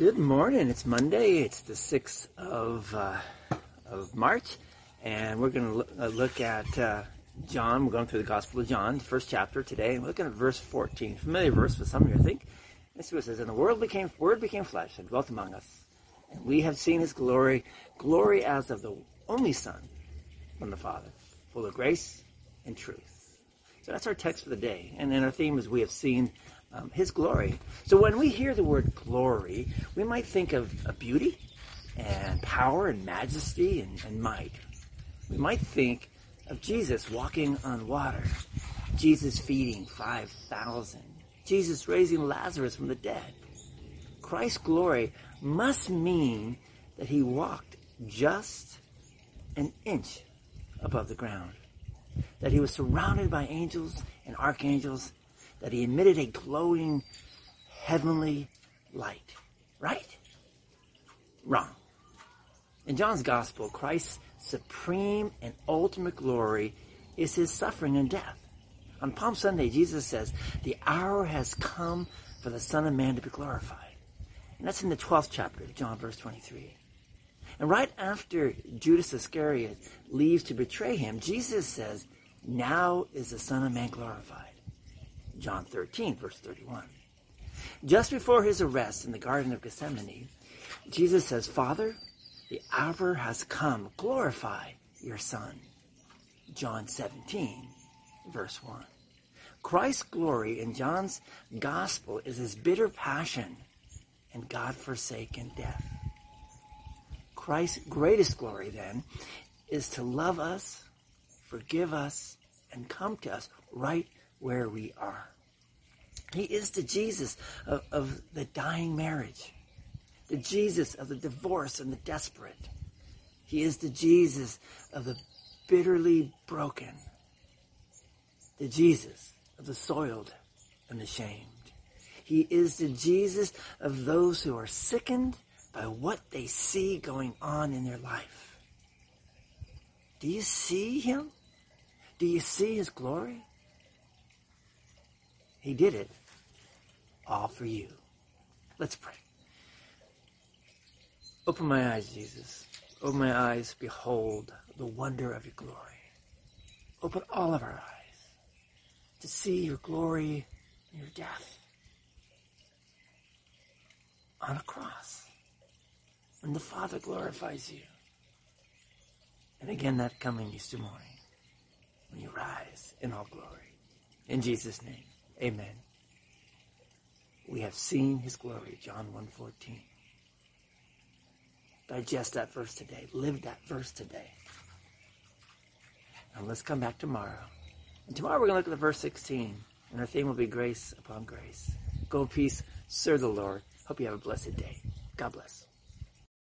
Good morning. It's Monday. It's the 6th of, uh, of March, and we're going to look, uh, look at uh, John. We're going through the Gospel of John, the first chapter today. We're looking at verse 14. Familiar verse with some of you, I think. What it says, And the world became, Word became flesh and dwelt among us. And we have seen his glory, glory as of the only Son from the Father, full of grace and truth. So that's our text for the day. And then our theme is we have seen um, his glory. So when we hear the word glory, we might think of, a beauty and power and majesty and, and might. We might think of Jesus walking on water, Jesus feeding 5,000, Jesus raising Lazarus from the dead. Christ's glory must mean that he walked just an inch above the ground, that he was surrounded by angels and archangels that he emitted a glowing heavenly light. Right? Wrong. In John's gospel, Christ's supreme and ultimate glory is his suffering and death. On Palm Sunday, Jesus says, the hour has come for the Son of Man to be glorified. And that's in the 12th chapter of John, verse 23. And right after Judas Iscariot leaves to betray him, Jesus says, now is the Son of Man glorified. John 13, verse 31. Just before his arrest in the Garden of Gethsemane, Jesus says, Father, the hour has come. Glorify your Son. John 17, verse 1. Christ's glory in John's gospel is his bitter passion and God-forsaken death. Christ's greatest glory, then, is to love us, forgive us, and come to us right where we are. He is the Jesus of, of the dying marriage, the Jesus of the divorce and the desperate. He is the Jesus of the bitterly broken, the Jesus of the soiled and the shamed. He is the Jesus of those who are sickened by what they see going on in their life. Do you see him? Do you see his glory? He did it all for you. Let's pray. Open my eyes, Jesus. Open my eyes, behold the wonder of your glory. Open all of our eyes to see your glory and your death on a cross when the Father glorifies you. And again that coming Easter morning when you rise in all glory. In Jesus' name. Amen. We have seen his glory, John 1.14. Digest that verse today. Live that verse today. And let's come back tomorrow. And tomorrow we're going to look at the verse 16. And our theme will be grace upon grace. Go in peace. Serve the Lord. Hope you have a blessed day. God bless.